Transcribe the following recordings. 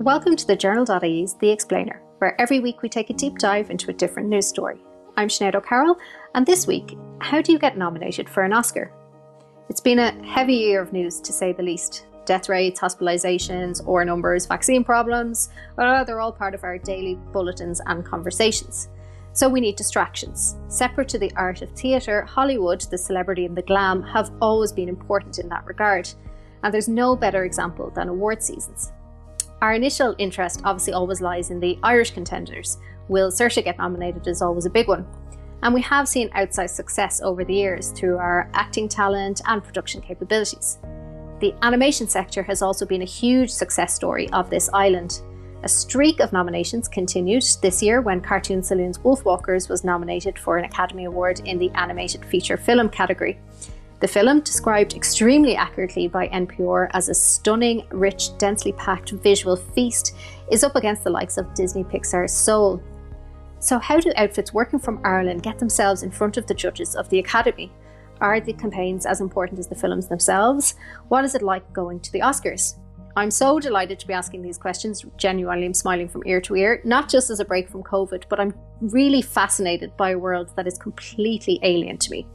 Welcome to the Journal.ie's The Explainer, where every week we take a deep dive into a different news story. I'm Sinead O'Carroll, and this week, how do you get nominated for an Oscar? It's been a heavy year of news, to say the least. Death rates, hospitalizations, or numbers, vaccine problems, well, they're all part of our daily bulletins and conversations. So we need distractions. Separate to the art of theatre, Hollywood, the celebrity and the glam, have always been important in that regard. And there's no better example than award seasons. Our initial interest obviously always lies in the Irish contenders. Will Saoirse get nominated is always a big one. And we have seen outsized success over the years through our acting talent and production capabilities. The animation sector has also been a huge success story of this island. A streak of nominations continued this year when Cartoon Saloon's Wolfwalkers was nominated for an Academy Award in the Animated Feature Film category. The film, described extremely accurately by NPR as a stunning, rich, densely packed visual feast, is up against the likes of Disney Pixar's Soul. So, how do outfits working from Ireland get themselves in front of the judges of the Academy? Are the campaigns as important as the films themselves? What is it like going to the Oscars? I'm so delighted to be asking these questions. Genuinely, I'm smiling from ear to ear, not just as a break from COVID, but I'm really fascinated by a world that is completely alien to me.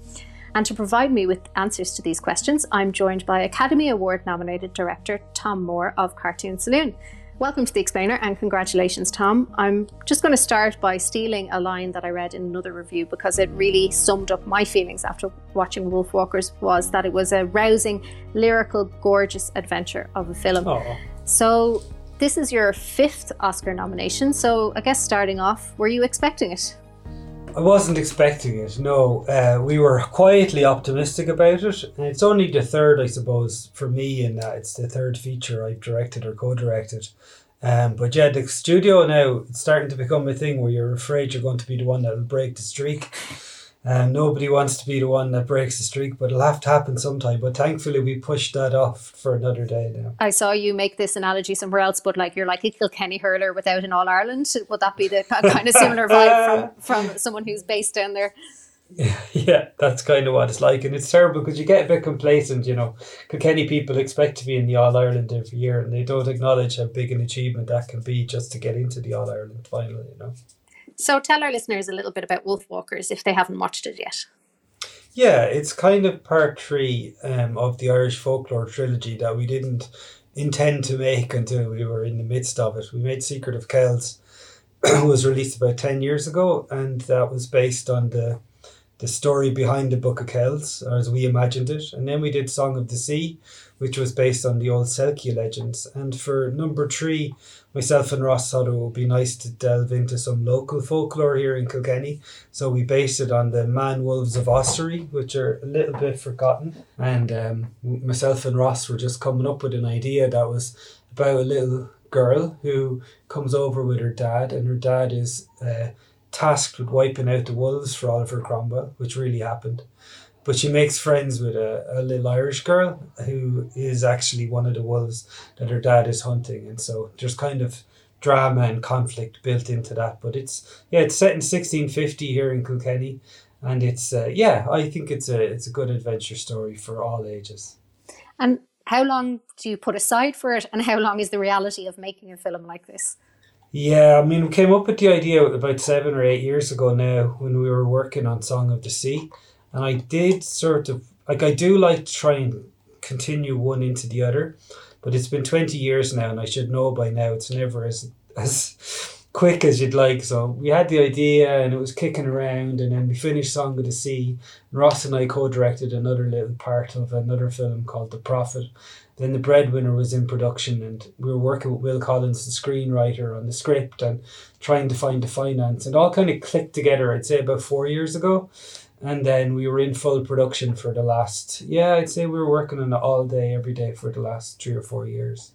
And to provide me with answers to these questions, I'm joined by Academy Award nominated director Tomm Moore of Cartoon Saloon. Welcome to The Explainer and congratulations, Tomm. I'm just going to start by stealing a line that I read in another review because it really summed up my feelings after watching Wolfwalkers was that it was a rousing, lyrical, gorgeous adventure of a film. Aww. So this is your fifth Oscar nomination. So I guess starting off, were you expecting it? I wasn't expecting it. No, uh, we were quietly optimistic about it, and it's only the third, I suppose, for me. In that it's the third feature I've directed or co-directed. Um, but yeah, the studio now it's starting to become a thing where you're afraid you're going to be the one that will break the streak. Um, nobody wants to be the one that breaks the streak, but it'll have to happen sometime. But thankfully, we pushed that off for another day now. I saw you make this analogy somewhere else, but like you're like a Kilkenny hurler without an All Ireland. Would that be the kind of similar vibe from, from someone who's based down there? Yeah, that's kind of what it's like, and it's terrible because you get a bit complacent. You know, Kilkenny people expect to be in the All Ireland every year, and they don't acknowledge how big an achievement that can be just to get into the All Ireland final. You know. So tell our listeners a little bit about Wolfwalkers if they haven't watched it yet. Yeah, it's kind of part three um, of the Irish folklore trilogy that we didn't intend to make until we were in the midst of it. We made Secret of Kells was released about 10 years ago, and that was based on the the story behind the Book of Kells, or as we imagined it. And then we did Song of the Sea, which was based on the old Selkie legends. And for number three, myself and Ross thought it would be nice to delve into some local folklore here in Kilkenny. So we based it on the man wolves of Ossory, which are a little bit forgotten. And um, myself and Ross were just coming up with an idea that was about a little girl who comes over with her dad, and her dad is. Uh, tasked with wiping out the wolves for Oliver Cromwell, which really happened. But she makes friends with a, a little Irish girl who is actually one of the wolves that her dad is hunting. And so there's kind of drama and conflict built into that. But it's, yeah, it's set in 1650 here in Kilkenny. And it's, uh, yeah, I think it's a, it's a good adventure story for all ages. And how long do you put aside for it? And how long is the reality of making a film like this? Yeah, I mean, we came up with the idea about seven or eight years ago now when we were working on Song of the Sea. And I did sort of, like, I do like to try and continue one into the other, but it's been 20 years now and I should know by now it's never as, as quick as you'd like. So we had the idea and it was kicking around, and then we finished Song of the Sea. Ross and I co directed another little part of another film called The Prophet. Then The Breadwinner was in production, and we were working with Will Collins, the screenwriter, on the script and trying to find the finance. And all kind of clicked together, I'd say, about four years ago. And then we were in full production for the last, yeah, I'd say we were working on it all day, every day for the last three or four years.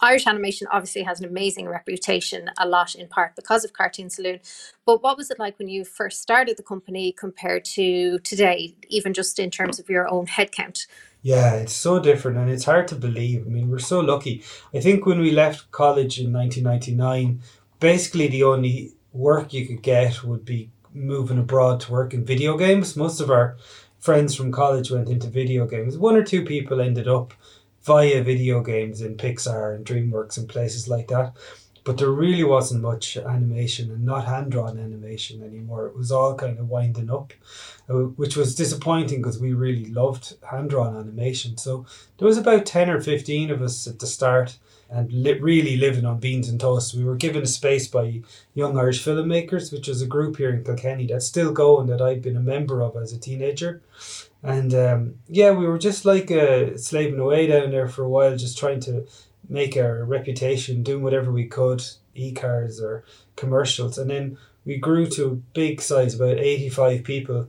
Irish animation obviously has an amazing reputation, a lot in part because of Cartoon Saloon. But what was it like when you first started the company compared to today, even just in terms of your own headcount? Yeah, it's so different and it's hard to believe. I mean, we're so lucky. I think when we left college in 1999, basically the only work you could get would be moving abroad to work in video games. Most of our friends from college went into video games. One or two people ended up via video games in Pixar and DreamWorks and places like that. But there really wasn't much animation and not hand drawn animation anymore. It was all kind of winding up, uh, which was disappointing because we really loved hand drawn animation. So there was about 10 or 15 of us at the start and li- really living on beans and toast. We were given a space by Young Irish Filmmakers, which is a group here in Kilkenny that's still going that I've been a member of as a teenager. And um, yeah, we were just like uh, slaving away down there for a while, just trying to make our reputation, doing whatever we could, e-cars or commercials. And then we grew to a big size, about 85 people,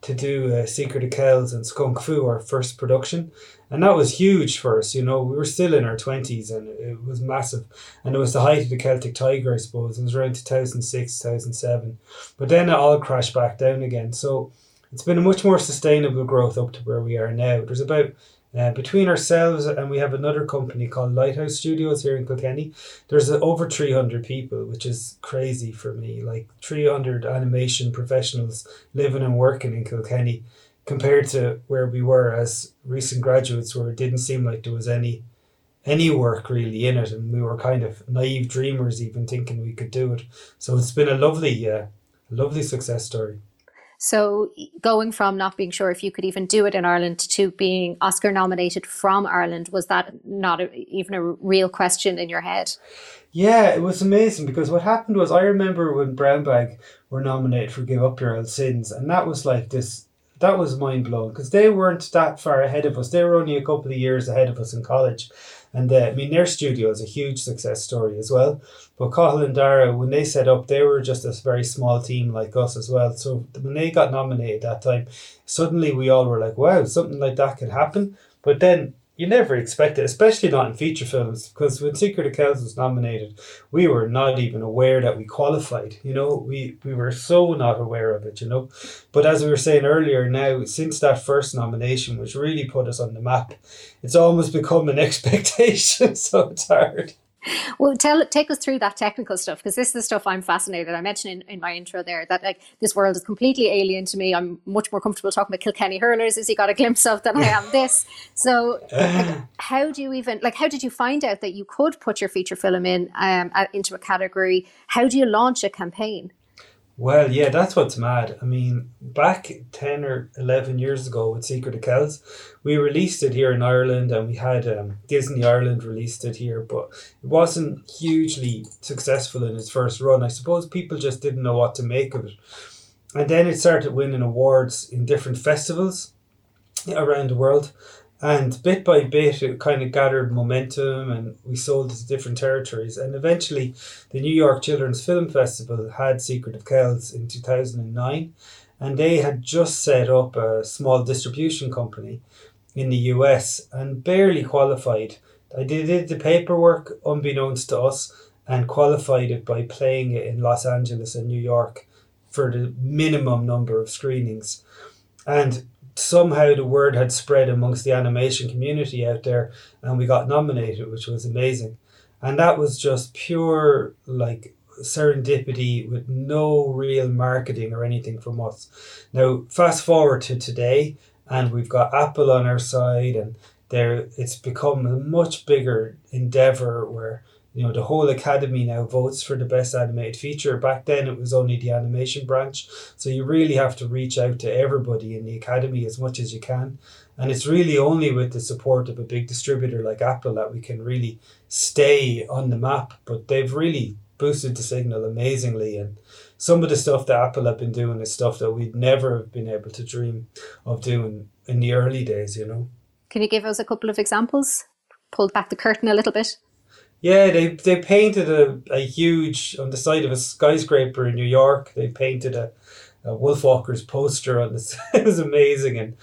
to do uh, Secret of Kells and Skunk Fu, our first production. And that was huge for us, you know. We were still in our 20s and it was massive. And it was the height of the Celtic Tiger, I suppose. It was around 2006, 2007. But then it all crashed back down again. So it's been a much more sustainable growth up to where we are now. There's about uh, between ourselves and we have another company called Lighthouse Studios here in Kilkenny. There's uh, over 300 people, which is crazy for me. Like 300 animation professionals living and working in Kilkenny compared to where we were as recent graduates, where it didn't seem like there was any any work really in it, and we were kind of naive dreamers, even thinking we could do it. So it's been a lovely, uh, lovely success story. So going from not being sure if you could even do it in Ireland to being Oscar nominated from Ireland, was that not a, even a real question in your head? Yeah, it was amazing because what happened was I remember when Brown Bag were nominated for Give Up Yer Aul Sins, and that was like this. That was mind blowing because they weren't that far ahead of us. They were only a couple of years ahead of us in college, and uh, I mean, their studio is a huge success story as well. But Cathal and Darragh, when they set up, they were just a very small team like us as well. So when they got nominated that time, suddenly we all were like, wow, something like that could happen. But then you never expect it, especially not in feature films, because when Secret of Kells was nominated, we were not even aware that we qualified. You know, we we were so not aware of it. You know, but as we were saying earlier, now since that first nomination, which really put us on the map, it's almost become an expectation. so it's hard. Well, tell take us through that technical stuff because this is the stuff I'm fascinated. I mentioned in, in my intro there that like this world is completely alien to me. I'm much more comfortable talking about Kilkenny hurlers as you got a glimpse of than I am this. So, like, how do you even like? How did you find out that you could put your feature film in um, into a category? How do you launch a campaign? Well, yeah, that's what's mad. I mean, back 10 or 11 years ago with Secret of Kells, we released it here in Ireland and we had um, Disney Ireland released it here, but it wasn't hugely successful in its first run. I suppose people just didn't know what to make of it. And then it started winning awards in different festivals around the world. And bit by bit, it kind of gathered momentum and we sold it to different territories. And eventually, the New York Children's Film Festival had Secret of Kells in 2009. And they had just set up a small distribution company in the US and barely qualified. I did the paperwork unbeknownst to us and qualified it by playing it in Los Angeles and New York for the minimum number of screenings. And somehow the word had spread amongst the animation community out there and we got nominated which was amazing. And that was just pure like serendipity with no real marketing or anything from us. Now fast forward to today and we've got apple on our side and there it's become a much bigger endeavor where you know the whole academy now votes for the best animated feature. Back then it was only the animation branch. So you really have to reach out to everybody in the academy as much as you can. And it's really only with the support of a big distributor like apple that we can really stay on the map. But they've really boosted the signal amazingly. And some of the stuff that apple have been doing is stuff that we'd never have been able to dream of doing in the early days you know? Can you give us a couple of examples? Pulled back the curtain a little bit yeah, they they painted a, a huge on the side of a skyscraper in New York. They painted a, a Wolfwalkers poster on this. it was amazing, and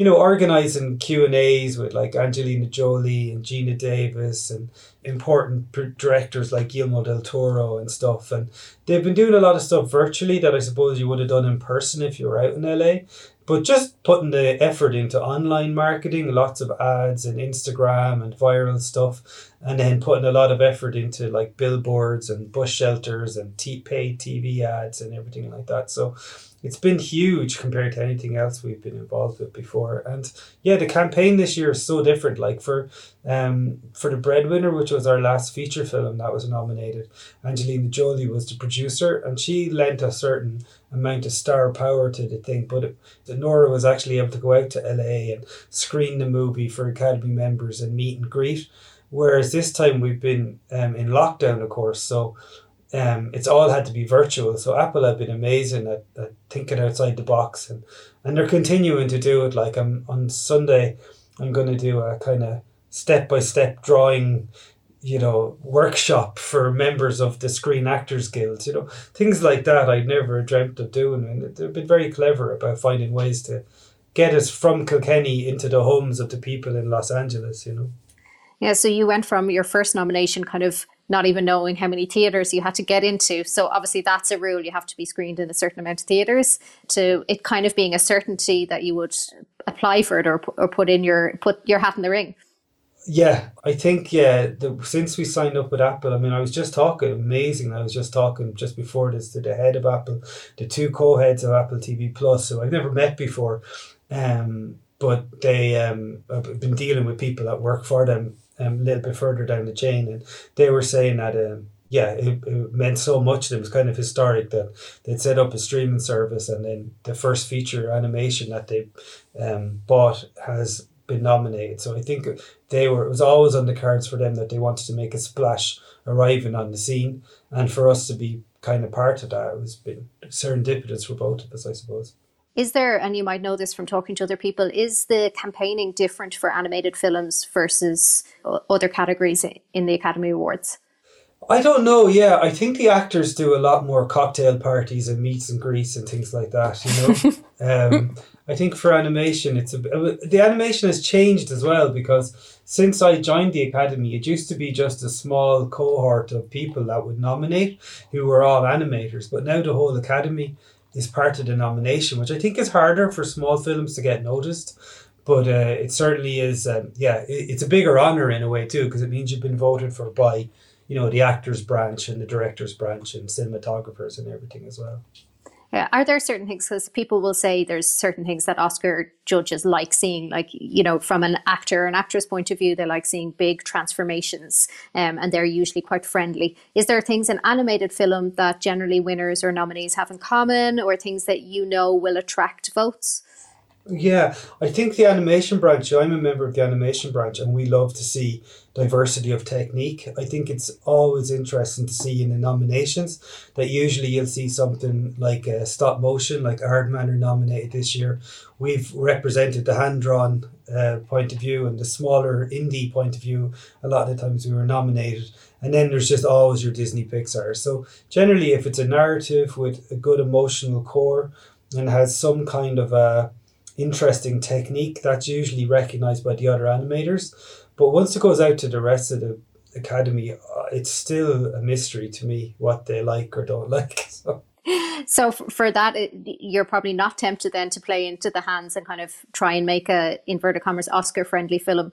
you know, organizing Q and A's with like Angelina Jolie and Geena Davis and important directors like Guillermo del Toro and stuff. And they've been doing a lot of stuff virtually that I suppose you would have done in person if you were out in LA. But just putting the effort into online marketing, lots of ads and Instagram and viral stuff, and then putting a lot of effort into like billboards and bus shelters and t- paid TV ads and everything like that. So it's been huge compared to anything else we've been involved with before. And yeah, the campaign this year is so different. Like for um for the Breadwinner, which was our last feature film that was nominated, Angelina Jolie was the producer, and she lent a certain amount of star power to the thing. But it, Nora was actually able to go out to LA and screen the movie for Academy members and meet and greet. Whereas this time we've been um, in lockdown, of course, so um, it's all had to be virtual. So Apple have been amazing at, at thinking outside the box, and and they're continuing to do it. Like I'm on Sunday, I'm going to do a kind of step by step drawing, you know, workshop for members of the Screen Actors Guild. You know, things like that I'd never dreamt of doing, and they've been very clever about finding ways to get us from Kilkenny into the homes of the people in Los Angeles. You know. Yeah, so you went from your first nomination kind of not even knowing how many theaters you had to get into. So obviously that's a rule. You have to be screened in a certain amount of theaters to it kind of being a certainty that you would apply for it or, or put in your put your hat in the ring. Yeah, I think yeah. The, since we signed up with Apple, I mean, I was just talking amazing. I was just talking just before this to the head of Apple, the two co-heads of Apple TV Plus, who I've never met before, um, but they um have been dealing with people that work for them um, a little bit further down the chain, and they were saying that um, yeah, it, it meant so much. To them it was kind of historic that they'd set up a streaming service, and then the first feature animation that they um, bought has been nominated. So I think they were it was always on the cards for them that they wanted to make a splash arriving on the scene, and for us to be kind of part of that, it was been serendipitous for both of us, I suppose. Is there, and you might know this from talking to other people, is the campaigning different for animated films versus other categories in the Academy Awards? I don't know. Yeah, I think the actors do a lot more cocktail parties and meets and greets and things like that. You know, um, I think for animation, it's a the animation has changed as well because since I joined the academy, it used to be just a small cohort of people that would nominate who were all animators, but now the whole academy is part of the nomination, which I think is harder for small films to get noticed. But uh, it certainly is, um, yeah, it, it's a bigger honor in a way too, because it means you've been voted for by, you know, the actors branch and the directors branch and cinematographers and everything as well. Yeah. Are there certain things? Because people will say there's certain things that Oscar judges like seeing, like, you know, from an actor and actress point of view, they like seeing big transformations um, and they're usually quite friendly. Is there things in animated film that generally winners or nominees have in common or things that you know will attract votes? Yeah, I think the animation branch, I'm a member of the animation branch, and we love to see diversity of technique. I think it's always interesting to see in the nominations that usually you'll see something like a stop motion, like Aardman are nominated this year. We've represented the hand drawn uh, point of view and the smaller indie point of view. A lot of the times we were nominated. And then there's just always your Disney Pixar. So generally, if it's a narrative with a good emotional core and has some kind of a interesting technique that's usually recognized by the other animators. But once it goes out to the rest of the academy, uh, it's still a mystery to me what they like or don't like. So. So for that, you're probably not tempted then to play into the hands and kind of try and make a inverted commas Oscar friendly film.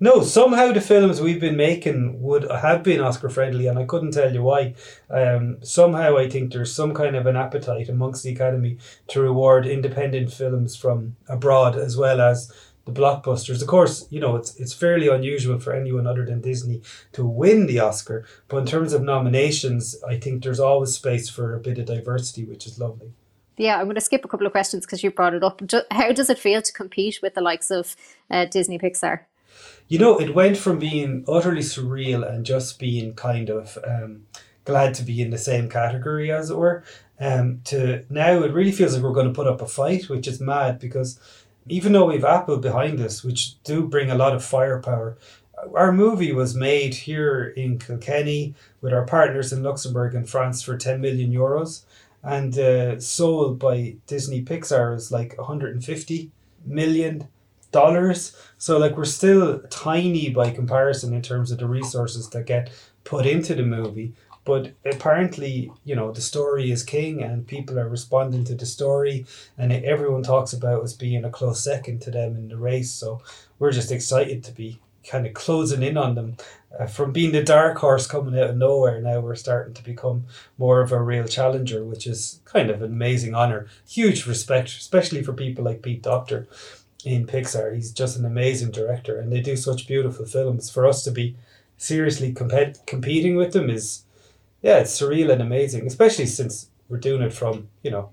No, somehow the films we've been making would have been Oscar friendly, and I couldn't tell you why. Um, somehow I think there's some kind of an appetite amongst the Academy to reward independent films from abroad as well as the blockbusters. Of course, you know it's it's fairly unusual for anyone other than Disney to win the Oscar, but in terms of nominations, I think there's always space for a bit of diversity, which is lovely. Yeah, I'm going to skip a couple of questions because you brought it up. How does it feel to compete with the likes of uh, Disney Pixar? You know, it went from being utterly surreal and just being kind of um, glad to be in the same category, as it were, um, to now it really feels like we're going to put up a fight, which is mad because even though we've Apple behind us, which do bring a lot of firepower, our movie was made here in Kilkenny with our partners in Luxembourg and France for 10 million euros and uh, sold by Disney Pixar is like 150 million dollars. So like we're still tiny by comparison in terms of the resources that get put into the movie. But apparently, you know, the story is king and people are responding to the story and everyone talks about us being a close second to them in the race. So we're just excited to be kind of closing in on them. Uh, from being the dark horse coming out of nowhere, now we're starting to become more of a real challenger, which is kind of an amazing honor. Huge respect, especially for people like Pete Docter in Pixar. He's just an amazing director, and they do such beautiful films. For us to be seriously comp- competing with them is, yeah, it's surreal and amazing, especially since we're doing it from, you know,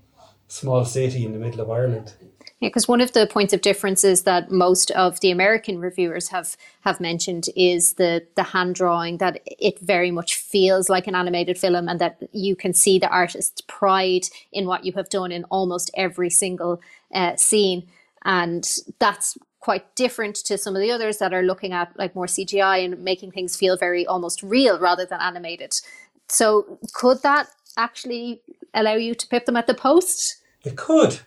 small city in the middle of Ireland. Yeah, because one of the points of difference is that most of the American reviewers have have mentioned is the the hand drawing that it very much feels like an animated film and that you can see the artist's pride in what you have done in almost every single uh, scene, and that's quite different to some of the others that are looking at like more CGI and making things feel very almost real rather than animated. So could that actually allow you to pip them at the post? It could.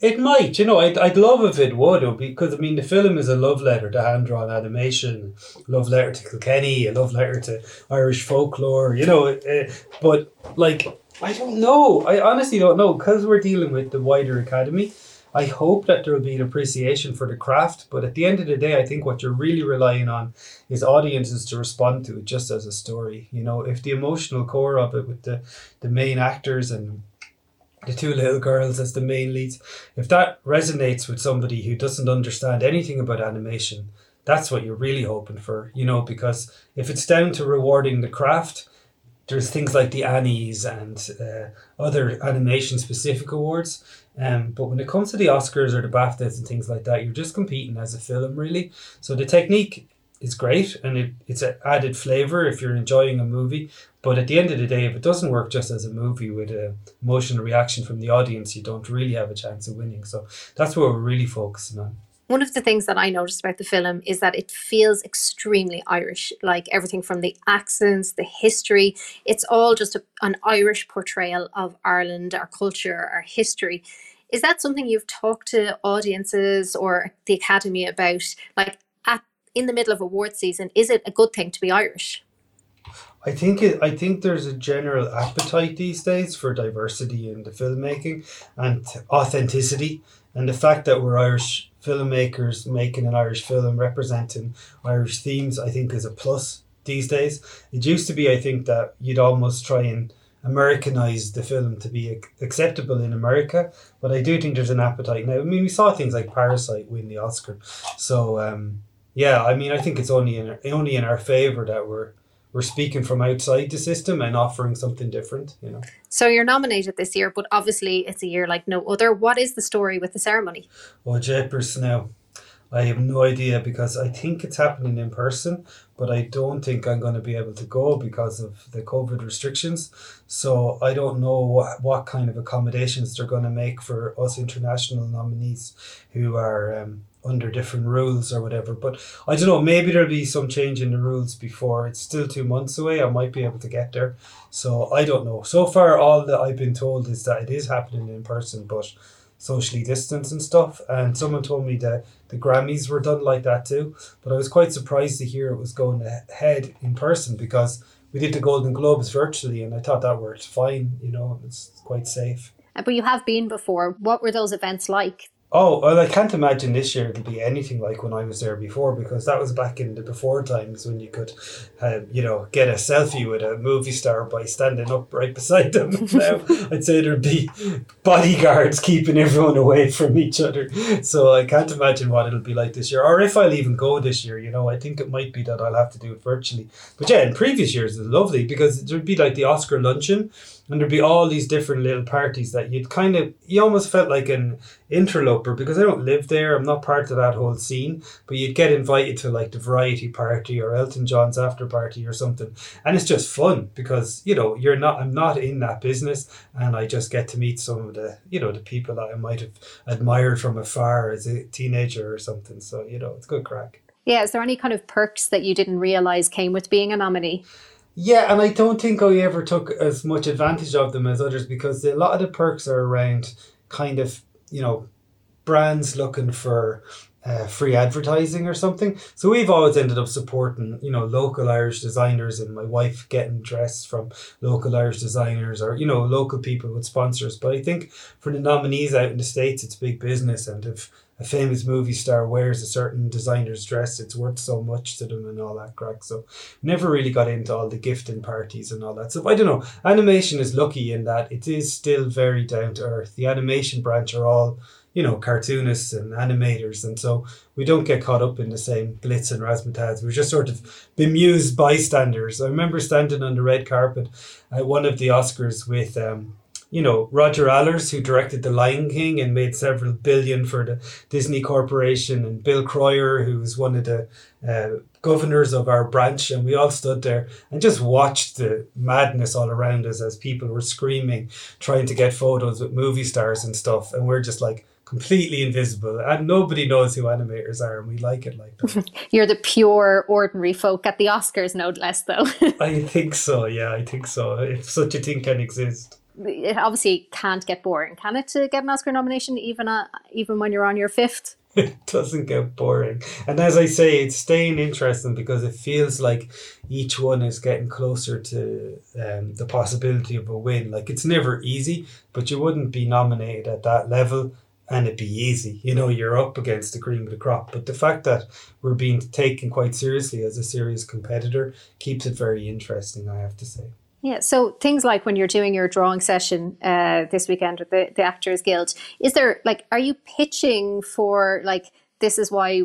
It might, you know, I'd, I'd love if it would, because I mean, the film is a love letter to hand drawn animation, love letter to Kilkenny, a love letter to Irish folklore, you know. Uh, but, like, I don't know. I honestly don't know, because we're dealing with the wider academy. I hope that there will be an appreciation for the craft, but at the end of the day, I think what you're really relying on is audiences to respond to it just as a story. You know, if the emotional core of it with the, the main actors and the two little girls as the main leads, if that resonates with somebody who doesn't understand anything about animation, that's what you're really hoping for, you know, because if it's down to rewarding the craft, there's things like the Annies and uh, other animation specific awards. Um, but when it comes to the Oscars or the BAFTAs and things like that, you're just competing as a film, really. So the technique is great and it, it's an added flavor if you're enjoying a movie. But at the end of the day, if it doesn't work just as a movie with a emotional reaction from the audience, you don't really have a chance of winning. So that's what we're really focusing on. One of the things that I noticed about the film is that it feels extremely Irish, like everything from the accents, the history. It's all just a, an Irish portrayal of Ireland, our culture, our history. Is that something you've talked to audiences or the Academy about? Like, in the middle of award season, is it a good thing to be Irish? I think it, I think there's a general appetite these days for diversity in the filmmaking and authenticity, and the fact that we're Irish filmmakers making an Irish film representing Irish themes, I think, is a plus these days. It used to be, I think, that you'd almost try and Americanize the film to be acceptable in America, but I do think there's an appetite now. I mean, we saw things like Parasite win the Oscar, so um, yeah, I mean, I think it's only in only in our favor that we're we're speaking from outside the system and offering something different. You know. So you're nominated this year, but obviously it's a year like no other. What is the story with the ceremony? Oh, Japers now. I have no idea because I think it's happening in person, but I don't think I'm going to be able to go because of the COVID restrictions. So I don't know what, what kind of accommodations they're going to make for us international nominees who are um, under different rules or whatever. But I don't know, maybe there'll be some change in the rules before. It's still two months away. I might be able to get there. So I don't know. So far, all that I've been told is that it is happening in person, but socially distanced and stuff. And someone told me that the Grammys were done like that too. But I was quite surprised to hear it was going ahead in person because we did the Golden Globes virtually and I thought that worked fine, you know, it's quite safe. Uh, but you have been before. What were those events like? Oh, well, I can't imagine this year it'll be anything like when I was there before because that was back in the before times when you could, uh, you know, get a selfie with a movie star by standing up right beside them. now, I'd say there'd be bodyguards keeping everyone away from each other. So I can't imagine what it'll be like this year, or if I'll even go this year. You know, I think it might be that I'll have to do it virtually. But yeah, in previous years, it's lovely because there'd be like the Oscar luncheon and there'd be all these different little parties that you'd kind of you almost felt like an interloper because I don't live there. I'm not part of that whole scene, but you'd get invited to like the variety party or Elton John's after party or something, and it's just fun because you know you're not. I'm not in that business, and I just get to meet some of the you know the people that I might have admired from afar as a teenager or something. So you know it's good crack. Yeah, is there any kind of perks that you didn't realize came with being a nominee? Yeah, and I don't think I ever took as much advantage of them as others because a lot of the perks are around kind of, you know, brands looking for uh, free advertising or something. So we've always ended up supporting, you know, local Irish designers and my wife getting dressed from local Irish designers or, you know, local people with sponsors. But I think for the nominees out in the States, it's big business. And if a famous movie star wears a certain designer's dress, it's worth so much to them and all that crack. So never really got into all the gifting parties and all that stuff. I don't know. Animation is lucky in that it is still very down to earth. The animation branch are all you know, cartoonists and animators. And so we don't get caught up in the same glitz and razzmatazz. We're just sort of bemused bystanders. I remember standing on the red carpet at one of the Oscars with, um, you know, Roger Allers, who directed The Lion King and made several billion for the Disney Corporation, and Bill Kroyer, who was one of the uh, governors of our branch. And we all stood there and just watched the madness all around us as people were screaming, trying to get photos with movie stars and stuff. And we're just like, completely invisible and nobody knows who animators are and we like it like that. You're the pure ordinary folk at the Oscars no less though. I think so, yeah, I think so. If such a thing can exist. It obviously can't get boring, can it to get an Oscar nomination even uh, even when you're on your fifth? It doesn't get boring. And as I say, it's staying interesting because it feels like each one is getting closer to um, the possibility of a win. Like it's never easy, but you wouldn't be nominated at that level and it'd be easy. You know, you're up against the cream of the crop. But the fact that we're being taken quite seriously as a serious competitor keeps it very interesting, I have to say. Yeah, so things like when you're doing your drawing session uh, this weekend with the, the Actors Guild, is there like, are you pitching for like, this is why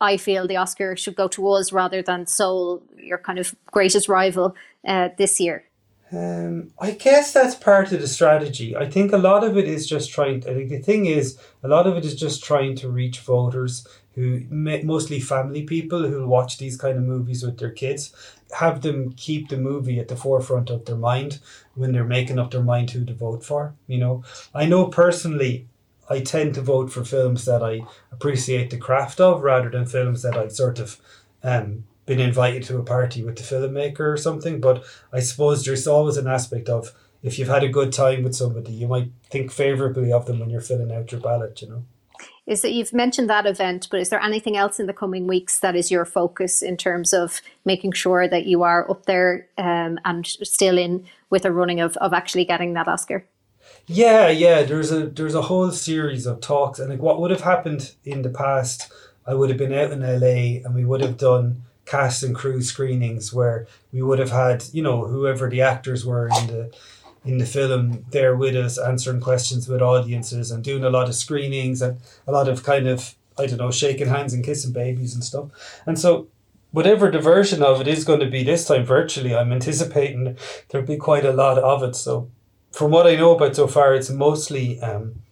I feel the Oscar should go to us rather than Soul, your kind of greatest rival uh, this year? Um, I guess that's part of the strategy. I think a lot of it is just trying. I think the thing is, a lot of it is just trying to reach voters who mostly family people who watch these kind of movies with their kids, have them keep the movie at the forefront of their mind when they're making up their mind who to vote for. You know, I know personally, I tend to vote for films that I appreciate the craft of rather than films that i've sort of um, been invited to a party with the filmmaker or something. But I suppose there's always an aspect of if you've had a good time with somebody, you might think favorably of them when you're filling out your ballot, you know. Is that you've mentioned that event, but is there anything else in the coming weeks that is your focus in terms of making sure that you are up there um, and still in with a running of, of actually getting that Oscar? Yeah, yeah. There's a there's a whole series of talks, and like what would have happened in the past, I would have been out in LA, and we would have done cast and crew screenings where we would have had you know whoever the actors were in the in the film there with us answering questions with audiences and doing a lot of screenings and a lot of kind of I don't know shaking hands and kissing babies and stuff. And so whatever the version of it is going to be this time virtually I'm anticipating there'll be quite a lot of it. So from what I know about so far it's mostly um,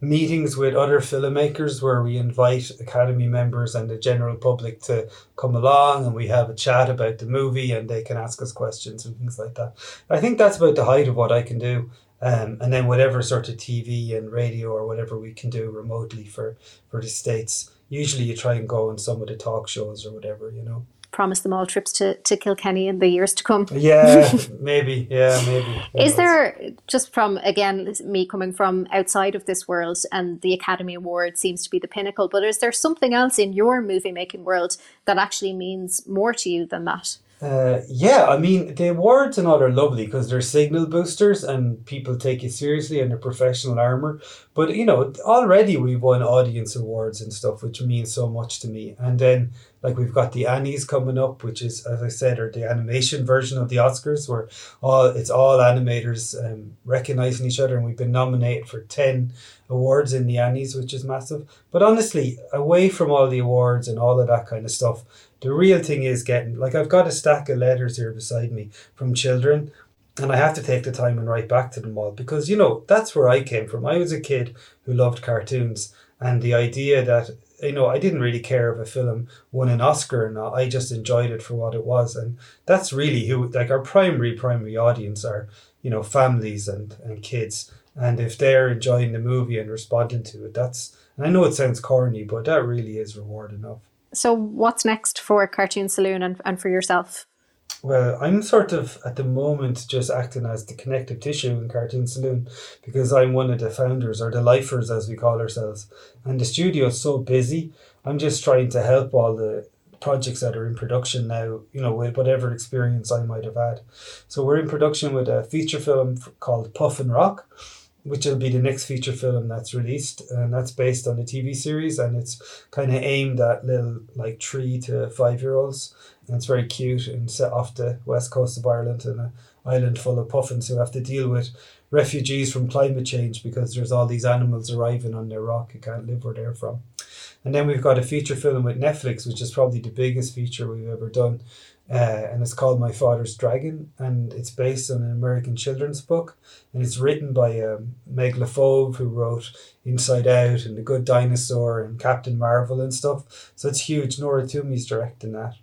meetings with other filmmakers where we invite academy members and the general public to come along and we have a chat about the movie and they can ask us questions and things like that. I think that's about the height of what I can do. Um, and then whatever sort of TV and radio or whatever we can do remotely for, for the States. Usually you try and go on some of the talk shows or whatever, you know promise them all trips to, to Kilkenny in the years to come. Yeah, maybe. Yeah, maybe. Is there, just from, again, me coming from outside of this world and the Academy Award seems to be the pinnacle, but is there something else in your movie making world that actually means more to you than that? Uh, yeah, I mean, the awards and all are lovely because they're signal boosters and people take you seriously and they're professional armor. But, you know, already we've won audience awards and stuff, which means so much to me. And then, like, we've got the Annies coming up, which is, as I said, are the animation version of the Oscars, where all it's all animators um, recognizing each other. And we've been nominated for 10 awards in the Annies, which is massive. But honestly, away from all the awards and all of that kind of stuff, the real thing is getting like I've got a stack of letters here beside me from children and I have to take the time and write back to them all because you know that's where I came from. I was a kid who loved cartoons and the idea that you know I didn't really care if a film won an Oscar or not. I just enjoyed it for what it was and that's really who like our primary primary audience are you know families and and kids and if they're enjoying the movie and responding to it that's and I know it sounds corny but that really is reward enough. So, what's next for Cartoon Saloon and, and for yourself? Well, I'm sort of at the moment just acting as the connective tissue in Cartoon Saloon because I'm one of the founders or the lifers as we call ourselves. And the studio is so busy. I'm just trying to help all the projects that are in production now, you know, with whatever experience I might have had. So we're in production with a feature film called Puffin Rock, which will be the next feature film that's released, and that's based on a TV series, and it's kind of aimed at little like three to five year olds, and it's very cute and set off the west coast of Ireland in an island full of puffins who have to deal with refugees from climate change because there's all these animals arriving on their rock who can't live where they're from. And then we've got a feature film with Netflix, which is probably the biggest feature we've ever done. Uh, and it's called My Father's Dragon, and it's based on an American children's book, and it's written by um, Meg LeFauve, who wrote Inside Out and The Good Dinosaur and Captain Marvel and stuff. So it's huge. Nora Twomey's directing that.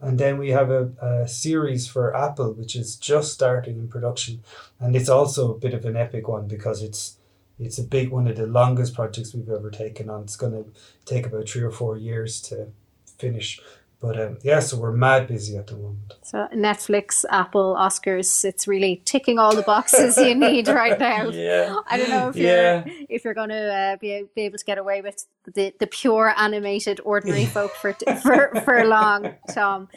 And then we have a, a series for Apple, which is just starting in production, and it's also a bit of an epic one because it's it's a big one of the longest projects we've ever taken on. It's going to take about three or four years to finish. But um, yeah, so we're mad busy at the moment. So Netflix, Apple, Oscars, it's really ticking all the boxes you need right now. Yeah. I don't know if Yeah. you're if you're going to uh, be, be able to get away with the, the pure animated ordinary folk for for for long, Tomm.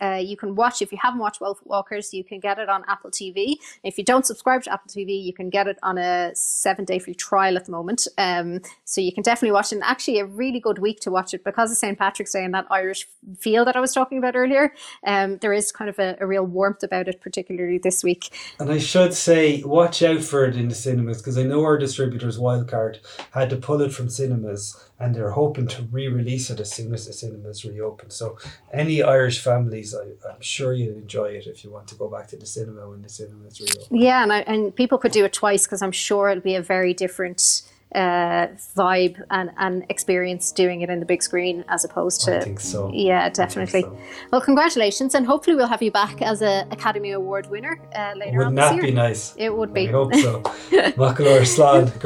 Uh, you can watch if you haven't watched Wolfwalkers, you can get it on Apple TV. If you don't subscribe to Apple TV, you can get it on a seven day free trial at the moment. Um, so you can definitely watch it. And actually, a really good week to watch it because of St. Patrick's Day and that Irish feel that I was talking about earlier. Um, there is kind of a, a real warmth about it, particularly this week. And I should say, watch out for it in the cinemas because I know our distributors, Wildcard, had to pull it from cinemas and they're hoping to re release it as soon as the cinemas reopen. So, any Irish families, I, I'm sure you'll enjoy it if you want to go back to the cinema when the cinemas reopen. Yeah, and I, and people could do it twice because I'm sure it'll be a very different uh, vibe and, and experience doing it in the big screen as opposed to. I think so. Yeah, definitely. so. Well, congratulations, and hopefully we'll have you back as a Academy Award winner uh, later on Wouldn't this that year. be nice? It would be. I hope so.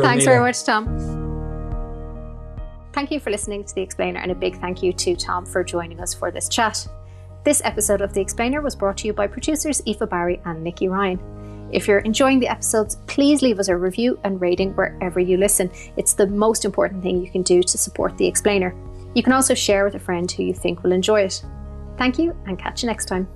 Thanks very much, Tomm. Thank you for listening to The Explainer, and a big thank you to Tomm for joining us for this chat. This episode of The Explainer was brought to you by producers Aoife Barry and Nikki Ryan. If you're enjoying the episodes, please leave us a review and rating wherever you listen. It's the most important thing you can do to support The Explainer. You can also share with a friend who you think will enjoy it. Thank you, and catch you next time.